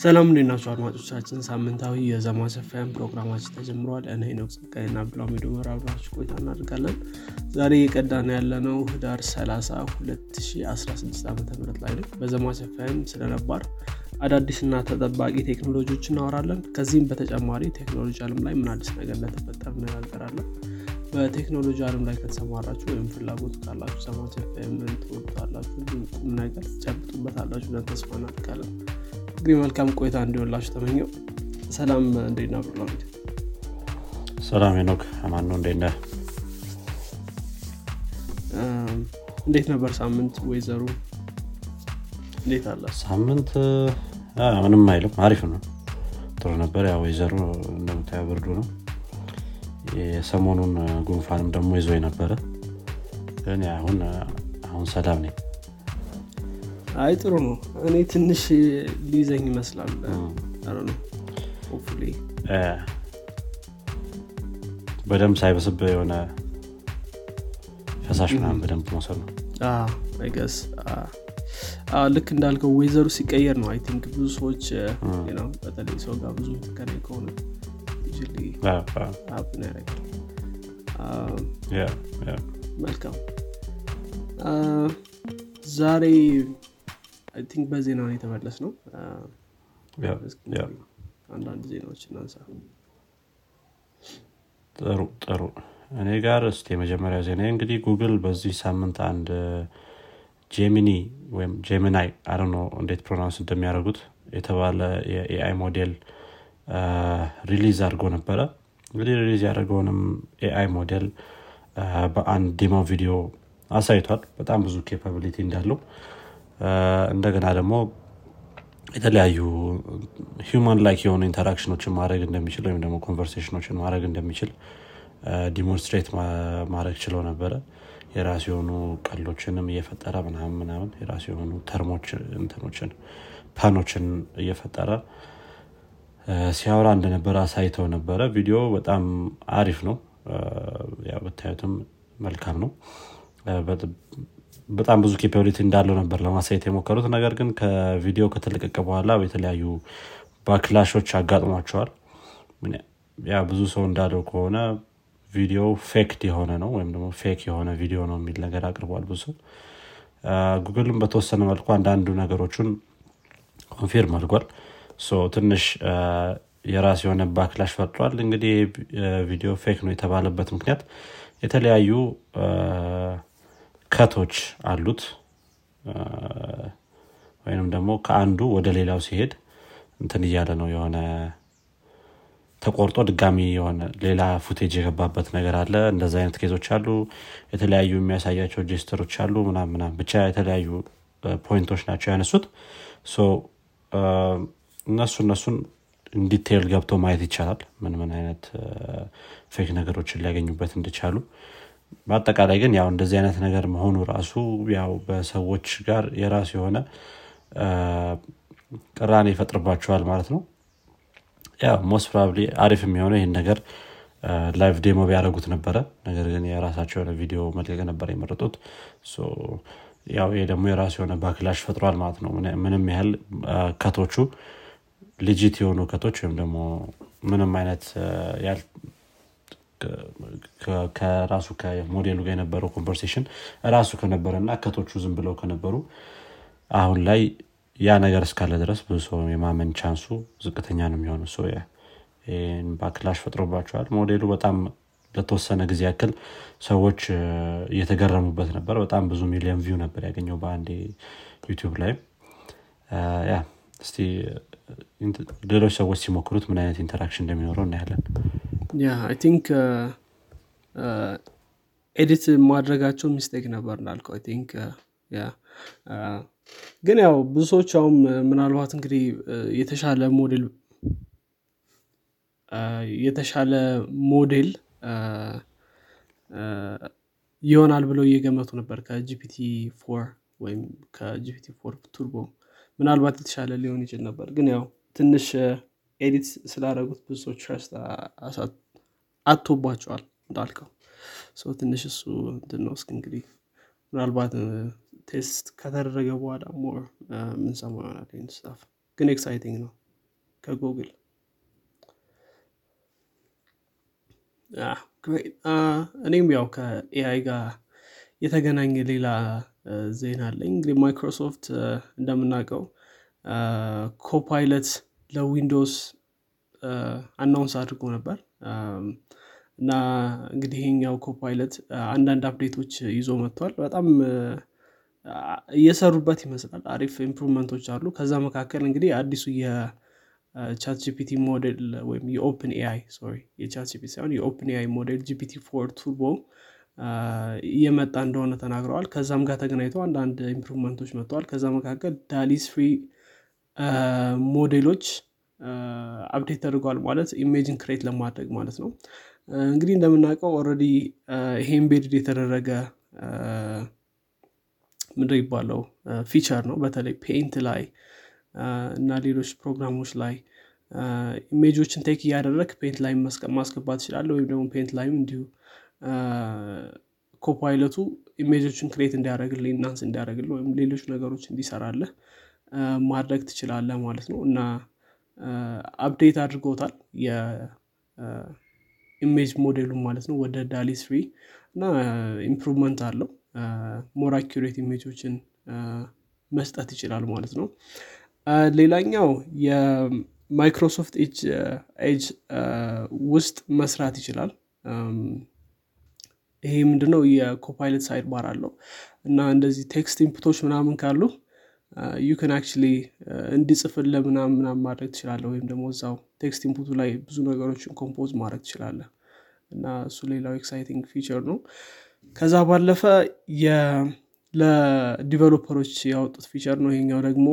ሰላም እንዴት አድማጮቻችን? ሳምንታዊ የዘማ ሰፋያን ፕሮግራማችን ተጀምሯል። እኔ ነው ጸጋይና ኡመር አብራችሁ ቆይታ እናደርጋለን። ዛሬ የቀዳን ያለነው ህዳር 30 2016 ዓ ም ላይ ነው። በዘማ ሰፋያን ስለነባር አዳዲስና ተጠባቂ ቴክኖሎጂዎች እናወራለን። ከዚህም በተጨማሪ ቴክኖሎጂ አለም ላይ ምን አዲስ ነገር እንደተፈጠረ እነጋገራለን። በቴክኖሎጂ አለም ላይ ከተሰማራችሁ ወይም ፍላጎቱ ካላችሁ ዘማ ሰፋያን ምን ትወዱታላችሁ፣ ቁም ነገር ትጨብጡበታላችሁ ተስፋ እናደርጋለን። እንግዲህ መልካም ቆይታ እንዲሆንላችሁ ተመኘው። ሰላም ነው አብዱልሐሚድ? ሰላም ሄኖክ ማን ነው? እንዴት ነበር ሳምንት? ወይዘሩ እንዴት አለ? ሳምንት ምንም አይልም፣ አሪፍ ነው፣ ጥሩ ነበር። ያ ወይዘሮ እንደምታየው ብርዱ ነው። የሰሞኑን ጉንፋንም ደግሞ ይዞ ነበረ፣ ግን አሁን አሁን ሰላም ነኝ። አይ ጥሩ ነው። እኔ ትንሽ ሊይዘኝ ይመስላል። ነው በደንብ ሳይበስብ የሆነ ፈሳሽ ምናምን በደንብ መውሰድ ነው። I guess ልክ እንዳልከው ወይዘሩ ሲቀየር ነው። I think ብዙ ሰዎች በተለይ ሰው ጋር ብዙ ከላይ ከሆነ መልካም። ዛሬ think በዜና ነው የተመለስነው። አንዳንድ ዜናዎች እናንሳ። ጥሩ ጥሩ። እኔ ጋር እስቲ የመጀመሪያው ዜና እንግዲህ ጉግል በዚህ ሳምንት አንድ ጄሚኒ ወይም ጄሚናይ አረ ነው እንዴት pronounce እንደሚያደርጉት የተባለ የ AI model release አድርጎ ነበረ። እንግዲህ release ያደረገውንም AI model በአንድ demo ቪዲዮ አሳይቷል። በጣም ብዙ capability እንዳለው እንደገና ደግሞ የተለያዩ human like የሆኑ interaction ኦችን ማድረግ እንደሚችል ወይም ደግሞ conversation ኦችን ማድረግ እንደሚችል demonstrate ማድረግ ችለው ነበረ። የራሱ የሆኑ ቃሎችንም እየፈጠረ ምናምን ምናምን የራሱ የሆኑ term ኦች እንትኖችን pun ኦችን እየፈጠረ ሲያወራ እንደነበረ አሳይተው ነበረ። ቪዲዮ በጣም አሪፍ ነው። ብታዩትም መልካም ነው። በጣም ብዙ capability እንዳለው ነበር ለማሳየት የሞከሩት። ነገር ግን ከቪዲዮ ከተለቀቀ በኋላ የተለያዩ backlash ኦች አጋጥሟቸዋል። ያ ብዙ ሰው እንዳለው ከሆነ ቪዲዮ faked የሆነ ነው ወይም ደግሞ fake የሆነ ቪዲዮ ነው የሚል ነገር አቅርቧል ብዙ ጉግልም በተወሰነ መልኩ አንዳንዱ ነገሮችን confirm አድርጓል። ትንሽ የራስ የሆነ backlash ፈጥሯል። እንግዲህ ቪዲዮ fake ነው የተባለበት ምክንያት የተለያዩ cut ኦች አሉት አ፣ ወይንም ደግሞ ከአንዱ ወደ ሌላው ሲሄድ እንትን እያለ ነው የሆነ ተቆርጦ ድጋሚ የሆነ ሌላ footage የገባበት ነገር አለ። እንደዚ አይነት case ኦች አሉ። የተለያዩ የሚያሳያቸው gesture ኦች አሉ ምናምን ምናምን ብቻ የተለያዩ point ኦች ናቸው ያነሱት። እነሱ እነሱን detail ገብቶ ማየት ይቻላል ምን ምን አይነት fake ነገሮችን ሊያገኙበት እንደቻሉ። በአጠቃላይ ግን ያው እንደዚህ አይነት ነገር መሆኑ ራሱ ያው በሰዎች ጋር የራሱ የሆነ ቅራኔ ይፈጥርባቸዋል ማለት ነው። ያው most probably አሪፍ የሚሆነው ይህን ነገር live demo ቢያደርጉት ነበረ። ነገር ግን የራሳቸው የሆነ ቪዲዮ መልቀቅ ነበር የመረጡት። ያው ይሄ ደግሞ የራሱ የሆነ backlash ፈጥሯል ማለት ነው። ምን- ምንም ያህል cut ኦቹ legit የሆኑ cut ኦች ወይም ደግሞ ምንም አይነት ከራሱ ከሞዴሉ ጋር የነበረው conversation ራሱ ከነበረ እና cut ኦቹ ዝም ብለው ከነበሩ አሁን ላይ ያ ነገር እስካለ ድረስ ብዙ ሰው የማመን chance ኡ ዝቅተኛ ነው yeah ይህን backlash ፈጥሮባቸዋል። ሞዴሉ በጣም ለተወሰነ ጊዜ ያክል ሰዎች እየተገረሙበት ነበር። በጣም ብዙ ሚሊዮን view ነበር ያገኘው በአንድ ዩቲዩብ ላይ yeah እስቲ ሌሎች ሰዎች ሲሞክሩት ምን አይነት interaction እንደሚኖረው እናያለን። Yeah I think edit ማድረጋቸው mistake ነበር እንዳልከው። I think yeah አ፣ ግን ያው ብዙ ሰዎች አሁን ምናልባት እንግዲህ አ፣ የተሻለ ሞዴል የተሻለ ሞዴል ይሆናል ብለው እየገመቱ ነበር ከ GPT-4 ወይም ከ GPT-4 Turbo ምናልባት የተሻለ ሊሆን ይችል ነበር። ግን ያው ትንሽ edit ስላደረጉት ብዙ ሰዎች አቶባቸዋል እንዳልከው። ሰው ትንሽ እሱ ነው። እስኪ እንግዲህ ምናልባት test ከተደረገ በኋላ more ምንሰማው ይሆናል ይህን stuff። ግን exciting ነው። ከጉግል እኔም ያው ከ AI ጋር የተገናኘ ሌላ ዜና አለኝ። እንግዲህ ማይክሮሶፍት እንደምናውቀው Copilot ለ Windows announce አድርጎ ነበር። እና እንግዲህ ይሄኛው Copilot አንዳንድ update ኦች ይዞ መጥቷል። በጣም እየሰሩበት ይመስላል። አሪፍ improvement ኦች አሉ። ከዛ መካከል እንግዲህ አዲሱ የ ChatGPT ሞዴል ወይም የ OpenAI sorry የ ChatGPT ሳይሆን የ OpenAI ሞዴል GPT-4 Turbo እየመጣ እንደሆነ ተናግረዋል። ከዛም ጋር ተገናኝቶ አንዳንድ improvement ኦች መጥተዋል። ከዛ መካከል DALL-E 3 ሞዴሎች update ተደርጓል ማለት image ን create ለማድረግ ማለት ነው። እንግዲህ እንደምናውቀው already ይሄ embedded የተደረገ ምንድ ይባለው feature ነው። በተለይ Paint ላይ እና ሌሎች ፕሮግራሞች ላይ image ኦችን take እያደረግ Paint ላይ ማስገባት ይችላለ ወይም ደግሞ Paint ላይም እንዲሁ Copilot ኡ image ኦችን create እንዲያደረግል enhance እንዲያደረግል ወይም ሌሎች ነገሮች እንዲሰራለህ ማድረግ ትችላለህ ማለት ነው። እና update አድርጎታል የ image ሞዴሉ ማለት ነው ወደ DALL-E 3 እና improvement አለው። more accurate image ኦችን መስጠት ይችላል ማለት ነው። ሌላኛው የ Microsoft Edge ውስጥ መስራት ይችላል። ይሄ ምንድነው? የ Copilot side bar አለው። እና እንደዚህ text input ኦች ምናምን ካሉ ዩን actually እንዲጽፍል ምናምን ምናምን ማድረግ ትችላለ ወይም ደግሞ እዛው text input ኡ ላይ ብዙ ነገሮችን compose ማድረግ ትችላለ እና እሱ ሌላው exciting feature ነው። ከዛ ባለፈ ለ developer ኦች ያወጡት feature ነው። ይሄኛው ደግሞ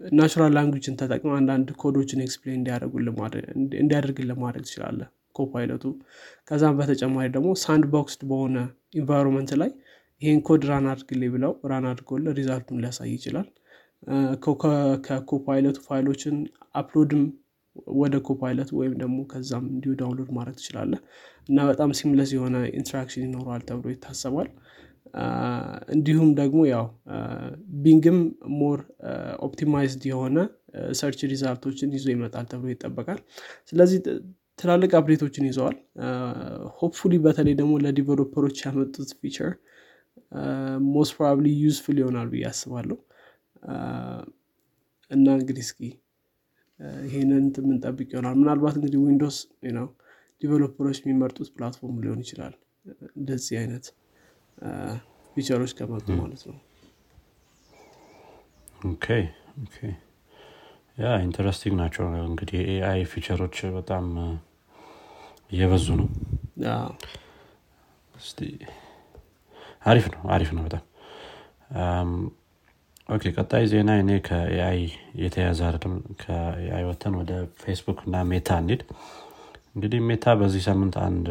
ናቹራል ላንጉጅን ተጠቅመው አንዳንድ code ኦችን explain እንዲያደርግን ለማድረግ ትችላለ Copilot ኡ ከዛም በተጨማሪ ደግሞ sandboxed በሆነ environment ላይ ይሄን code run አድርግልኝ ብለው run አድርጎለ result ኡን ሊያሳይ ይችላል። ከ Copilot ኡ ፋይሎችን upload ም ወደ Copilot ወይም ደግሞ ከዛም እንዲሁ download ማድረግ ትችላለ እና በጣም seamless የሆነ interaction ይኖረዋል ተብሎ ይታሰባል። እንዲሁም ደግሞ ያው Bing ም more optimized የሆነ search result ኦችን ይዞ ይመጣል ተብሎ ይጠበቃል። ስለዚህ ትላልቅ update ኦችን ይዘዋል። Hopefully በተለይ ደግሞ ለ developer ኦች ያመጡት feature most probably useful ይሆናል ብዬ አስባለሁ። እና እንግዲህ እስኪ ይህንን የምንጠብቅ ይሆናል። ምናልባት እንግዲህ Windows ነው developer ኦች የሚመርጡት platform ሊሆን ይችላል። እንደዚህ አይነት feature ኦች ከመጡ ማለት ነው። Okay okay። Yeah interesting ናቸው። እንግዲህ AI feature ኦች በጣም እየበዙ ነው አሪፍ ነው አሪፍ ነው በጣም። Okay ቀጣይ ዜና እኔ ከ AI የተያዘ አይደለም ከ AI ወተን ወደ ፌስቡክ እና Meta እንሂድ። እንግዲህ Meta በዚህ ሳምንት አንድ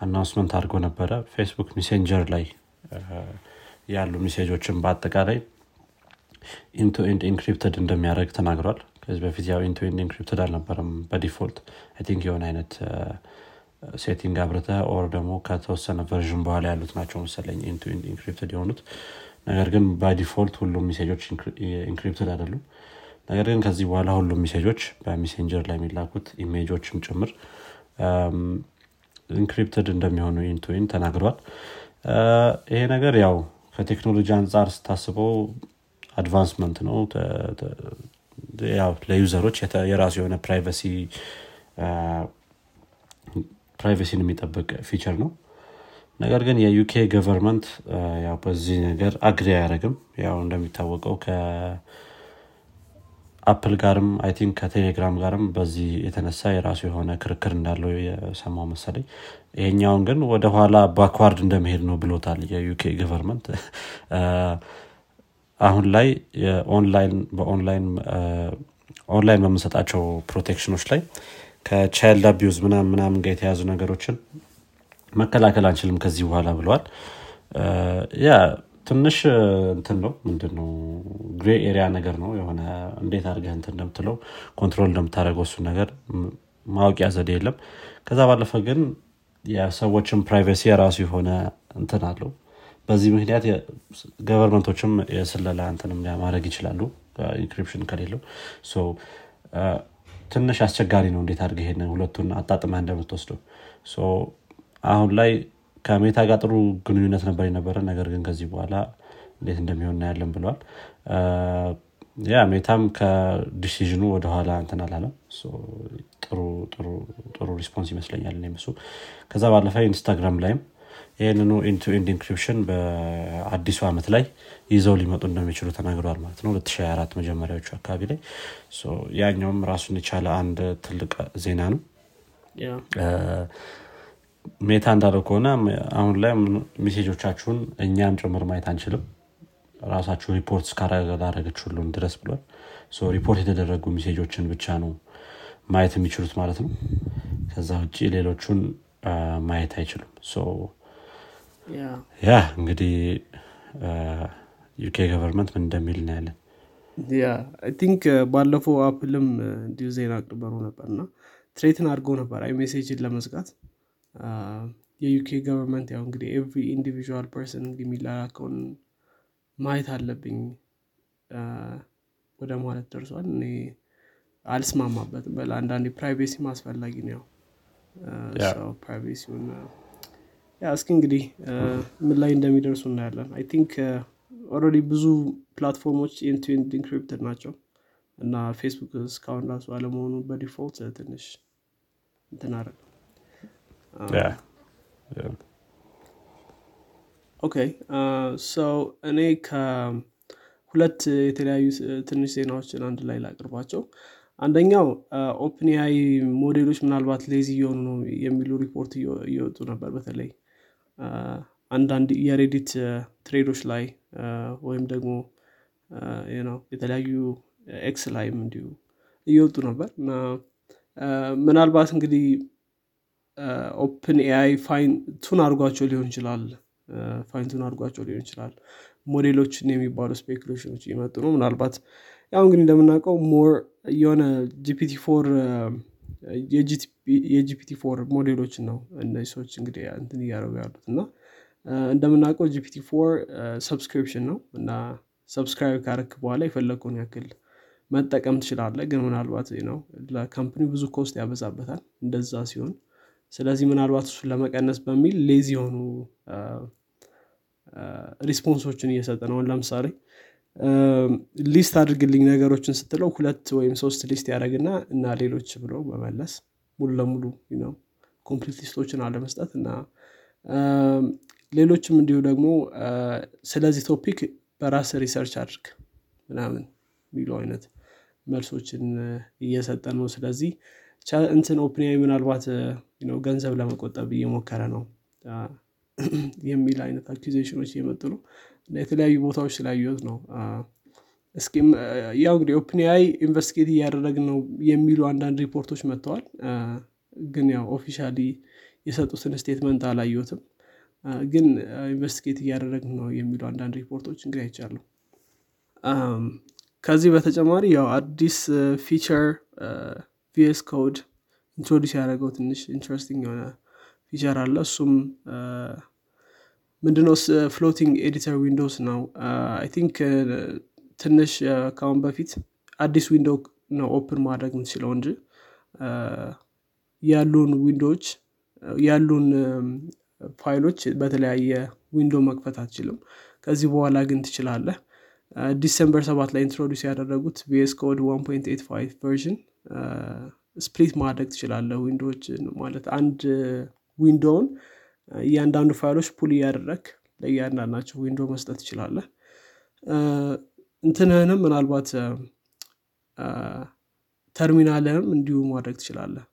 announcement አድርጎ ነበረ Facebook Messenger ላይ ያሉ message ኦችን በአጠቃላይ end-to-end encrypted እንደሚያደርግ ተናግሯል። ከዚህ በፊት ያው end-to-end encrypted አልነበረም በ default። think የሆነ አይነት setting አብርተ or ደግሞ ከተወሰነ version በኋላ ያሉት ናቸው መሰለኝ encrypted የሆኑት። ነገር ግን በ default ሁሉም message ኦች encrypted አይደሉም። ነገር ግን ከዚህ በኋላ ሁሉም message ኦች በ Messenger ላይ የሚላኩት image ኦችም ጭምር encrypted እንደሚሆኑ end-to-end ተናግረዋል። ይሄ ነገር ያው ከቴክኖሎጂ አንጻር ስታስበው advancement ነው። ለ user ኦች የራሱ የሆነ privacy privacy ን የሚጠብቅ feature ነው። ነገር ግን የ UK government በዚህ ነገር agree አያደረግም ያው እንደሚታወቀው ከ Apple ጋርም I think ከ Telegram ጋርም በዚህ የተነሳ የራሱ የሆነ ክርክር እንዳለው የሰማው መሰለኝ። ይሄኛውን ግን ወደኋላ backward እንደመሄድ ነው ብሎታል የ UK government አሁን ላይ online በ online online በምንሰጣቸው protection ኦች ላይ ከ child abuse ምናምን ምናምን ጋር የተያዙ ነገሮችን መከላከል አንችልም ከዚህ በኋላ ብለዋል ያ ትንሽ እንትን ነው ምንድን ነው gray area ነገር ነው የሆነ እንዴት አድርገህ እንትን እንደምትለው control እንደምታደረገው እሱ ነገር ማወቂያ ዘዴ የለም። ከዛ ባለፈ ግን የሰዎችን privacy የራሱ የሆነ እንትን አለው። በዚህ ምክንያት government ኦችም የስለላ እንትንም ማድረግ ይችላሉ encryption ከሌለው ትንሽ አስቸጋሪ ነው እንዴት አድርገህ ይሄንን ሁለቱን አጣጥመህ እንደምትወስደው? አሁን ላይ ከ Meta ጋር ጥሩ ግንኙነት ነበር የነበረ ነገር ግን ከዚህ በኋላ እንዴት እንደሚሆን እናያለን ብለዋል yeah Meta ም ከ decision ኡ ወደኋላ እንትን አላለም። ጥሩ response ይመስለኛል እሱ። ከዛ ባለፈ Instagram ላይም ይህንኑ end-to-end encryption በአዲሱ ዓመት ላይ ይዘው ሊመጡ እንደሚችሉ ተናግረዋል ማለት ነው። 2024 መጀመሪያዎቹ አካባቢ ላይ ያኛውም ራሱን የቻለ አንድ ትልቅ ዜና ነው። Meta እንዳለው ከሆነ አሁን ላይ message ኦቻችሁን እኛም ጭምር ማየት አንችልም። ራሳችሁ ሪፖርት እስካላረገችሁልን ድረስ ብሏል። ሪፖርት የተደረጉ message ኦችን ብቻ ነው ማየት የሚችሉት ማለት ነው። ከዛ ውጭ ሌሎቹን ማየት አይችሉም yeah እንግዲህ UK government ምን እንደሚል እናያለን? I think ባለፈው Apple ም እንዲሁ ዜና አቅርበው ነበር እና threaten አድርገው ነበር iMessage ን ለመዝጋት። የ UK government ያው እንግዲህ every individual person እንግዲህ የሚላላከውን ማየት አለብኝ። ወደ ማለት ደርሷል። እኔ አልስማማበትም። በላ አንዳንዴ privacy አስፈላጊ ነው ያው። privacy ውን እስኪ እንግዲህ ምን ላይ እንደሚደርሱ እናያለን። I think already ብዙ platform ኦች end-to-end encrypted ናቸው እና ፌስቡክ እስካሁን ራሱ አለመሆኑ በ default ትንሽ እንትን አረ okay so እኔ ከሁለት የተለያዩ ትንሽ ዜናዎችን አንድ ላይ ላቅርባቸው። አንደኛው OpenAI model ኦች ምናልባት lazy እየሆኑ ነው የሚሉ ሪፖርት እየወጡ ነበር በተለይ አንዳንድ የ Reddit thread ኦች ላይ ወይም ደግሞ የተለያዩ X ላይም እንዲሁ እየወጡ ነበር። እና ምናልባት እንግዲህ OpenAI fine-tune አድርጓቸው ሊሆን ይችላል። fine-tune አድርጓቸው ሊሆን ይችላል። ሞዴሎችን የሚባሉ speculation ኦች እየመጡ ነው። ምናልባት ያው እንግዲህ እንደምናውቀው more የሆነ GPT-4 የ GPT-4 model ኦችን ነው እነዚህ ሰዎች እንግዲህ እንትን እያደረጉ ያሉት እና እንደምናውቀው GPT-4 subscription ነው እና subscribe ካረክ በኋላ የፈለግከውን ያክል መጠቀም ትችላለህ ግን ምናልባት ነው ለ company ብዙ cost ያበዛበታል እንደዛ ሲሆን። ስለዚህ ምናልባት እሱን ለመቀነስ በሚል lazy የሆኑ response ኦችን እየሰጠ ነው። ለምሳሌ list አድርግልኝ ነገሮችን ስትለው ሁለት ወይም ሶስት list ያደረግና እና ሌሎች ብሎ በመመለስ ሙሉ ለሙሉ ነው complete list ኦችን አለመስጠት እና ሌሎችም እንዲሁ ደግሞ ስለዚህ topic በራስህ research አድርግ ምናምን የሚሉ አይነት መልሶችን እየሰጠ ነው። ስለዚህ እንትን OpenAI ምናልባት ገንዘብ ለመቆጠብ እየሞከረ ነው የሚል አይነት አኪዜሽኖች እየመጡ ነው የተለያዩ ቦታዎች ስላየት ነው እስኪም ያው እንግዲህ OpenAI investigate እያደረግን ነው የሚሉ አንዳንድ ሪፖርቶች መጥተዋል። ግን ያው officially የሰጡትን statement አላየሁትም ግን investigate እያደረግን ነው የሚሉ አንዳንድ ሪፖርቶች እንግዲህ አይቻለሁ ከዚህ በተጨማሪ ያው አዲስ feature VS Code introduce ያደረገው ትንሽ interesting የሆነ feature አለ። እሱም ምንድነው floating editor windows ነው። I think ትንሽ ከአሁን በፊት አዲስ window ነው open ማድረግ የምትችለው እንጂ ያሉን window ዎች ያሉን ፋይሎች በተለያየ window መክፈት አትችልም። ከዚህ በኋላ ግን ትችላለህ። December ሰባት ላይ introduce ያደረጉት VS Code 1.85 version split ማድረግ ትችላለህ window ዎች ማለት አንድ window ውን እያንዳንዱ file ኦች pull እያደረግ ለእያንዳንዳቸው window መስጠት ትችላለህ እንትንህንም ምናልባት ተርሚናልህም እንዲሁ ማድረግ ትችላለህ።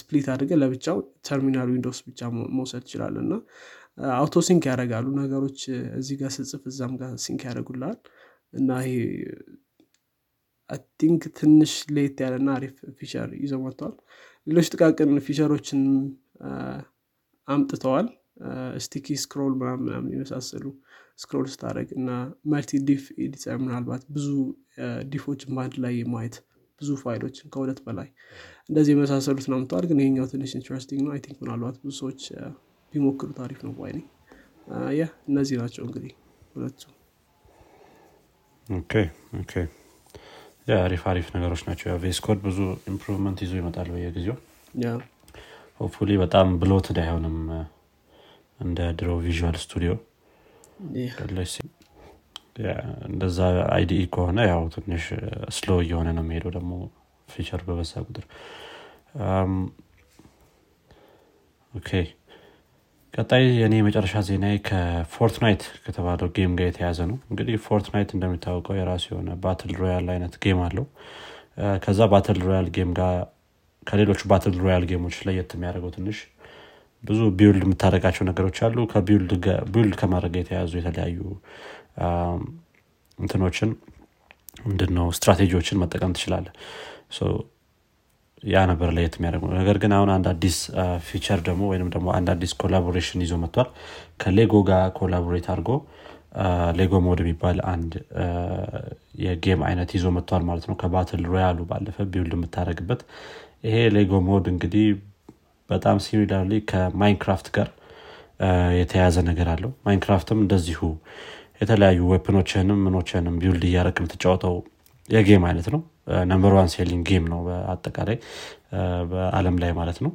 split አድርገህ ለብቻው terminal windows ብቻ መውሰድ ትችላለህ እና auto sync ያደርጋሉ ነገሮች እዚህ ጋር ስጽፍ እዛም ጋር sync ያደርጉልሃል። እና ይሄ I think ትንሽ ለየት ያለና አሪፍ feature ይዘው ሌሎች ጥቃቅን feature ኦችን አምጥተዋል። sticky scroll ምናምን የመሳሰሉ scroll ስታደርግ እና multi diff editor ምናልባት ብዙ diff ኦችን በአንድ ላይ ማየት ብዙ ፋይሎችን ከሁለት በላይ እንደዚህ የመሳሰሉት አምጥተዋል ግን ይሄኛው ትንሽ interesting ነው። I think ምናልባት ብዙ ሰዎች ቢሞክሩ አሪፍ ነው ባይ yeah እነዚህ ናቸው እንግዲህ ሁለቱ። አሪፍ አሪፍ ነገሮች ናቸው። VS Code ብዙ improvement ይዞ ይመጣል በየጊዜው። hopefully በጣም bloated አይሆንም እንደ ድሮ Visual Studio እንደዛ IDE ከሆነ ያው ትንሽ slow እየሆነ ነው የሚሄደው ደግሞ feature በበዛ ቁጥር። OK። ቀጣይ የኔ የመጨረሻ ዜና ከ Fortnite ከተባለው game ጋር የተያያዘ ነው። እንግዲህ Fortnite እንደሚታወቀው የራሱ የሆነ battle royale አይነት game አለው። ከዛ battle royale game ጋር ከሌሎቹ battle royale game ኦች ለየት የሚያደርገው ትንሽ ብዙ build የምታደርጋቸው ነገሮች አሉ። ከ build ከማድረግ የተያያዙ የተለያዩ እንትኖችን ምንድነው ስትራቴጂዎችን መጠቀም ትችላለህ ያ ነበር ለየት የሚያደርገው። ነገር ግን አሁን አንድ አዲስ feature ደግሞ ወይም ደግሞ አንድ አዲስ collaboration ይዞ መጥቷል። ከ Lego ጋር collaborate አድርጎ Lego mode የሚባል አንድ የ game አይነት ይዞ መጥቷል ማለት ነው። ከ battle royale ኡ ባለፈ build የምታደርግበት ይሄ Lego mode እንግዲህ በጣም similarly ከ Minecraft ጋር የተያያዘ ነገር አለው። Minecraft ም እንደዚሁ የተለያዩ weapon ኦችንም ምኖችንም build እያረግክ የምትጫወተው የ game አይነት ነው። number one selling game ነው በአጠቃላይ በአለም ላይ ማለት ነው።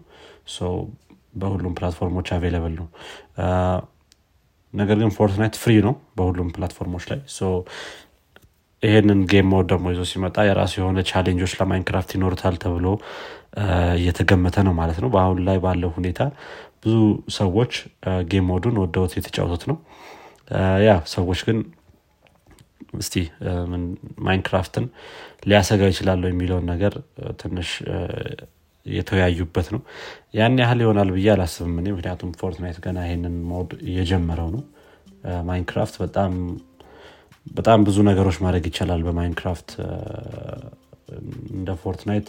በሁሉም platform ኦች available ነው። ነገር ግን Fortnite free ነው በሁሉም platform ኦች ላይ። ይሄንን game mode ደግሞ ይዞ ሲመጣ የራሱ የሆነ challenge ኦች ለ Minecraft ይኖሩታል ተብሎ እየተገመተ ነው ማለት ነው። በአሁን ላይ ባለው ሁኔታ ብዙ ሰዎች game mode ኡን ወደውት የተጫወቱት ነው። yeah ሰዎች ግን እስቲ Minecraft ን ሊያሰጋ ይችላል የሚለውን ነገር ትንሽ የተወያዩበት ነው። ያን ያህል ይሆናል ብዬ አላስብም እኔ። ምክንያቱም Fortnite ገና ይሄንን mode እየጀመረው ነው። Minecraft በጣም በጣም ብዙ ነገሮች ማድረግ ይቻላል በ Minecraft እንደ Fortnite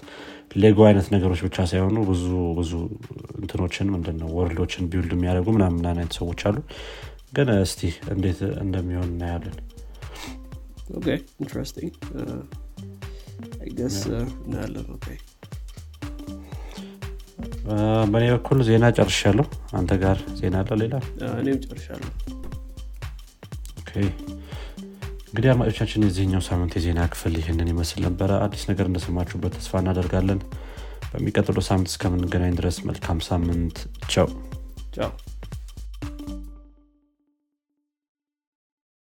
Lego አይነት ነገሮች ብቻ ሳይሆኑ ብዙ ብዙ እንትኖችን ምንድነው world ኦችን build የሚያደርጉ ምናምን አይነት ሰዎች አሉ። ግን እስቲ እንዴት እንደሚሆን እናያለን። በእኔ በኩል ዜና ጨርሻለሁ። አንተ ጋር ዜና አለ ሌላ? እኔም ጨርሻለሁ እንግዲህ አድማጮቻችን የዚህኛው ሳምንት የዜና ክፍል ይህንን ይመስል ነበረ። አዲስ ነገር እንደሰማችሁበት ተስፋ እናደርጋለን። በሚቀጥለው ሳምንት እስከምንገናኝ ድረስ መልካም ሳምንት። ቸው ቻው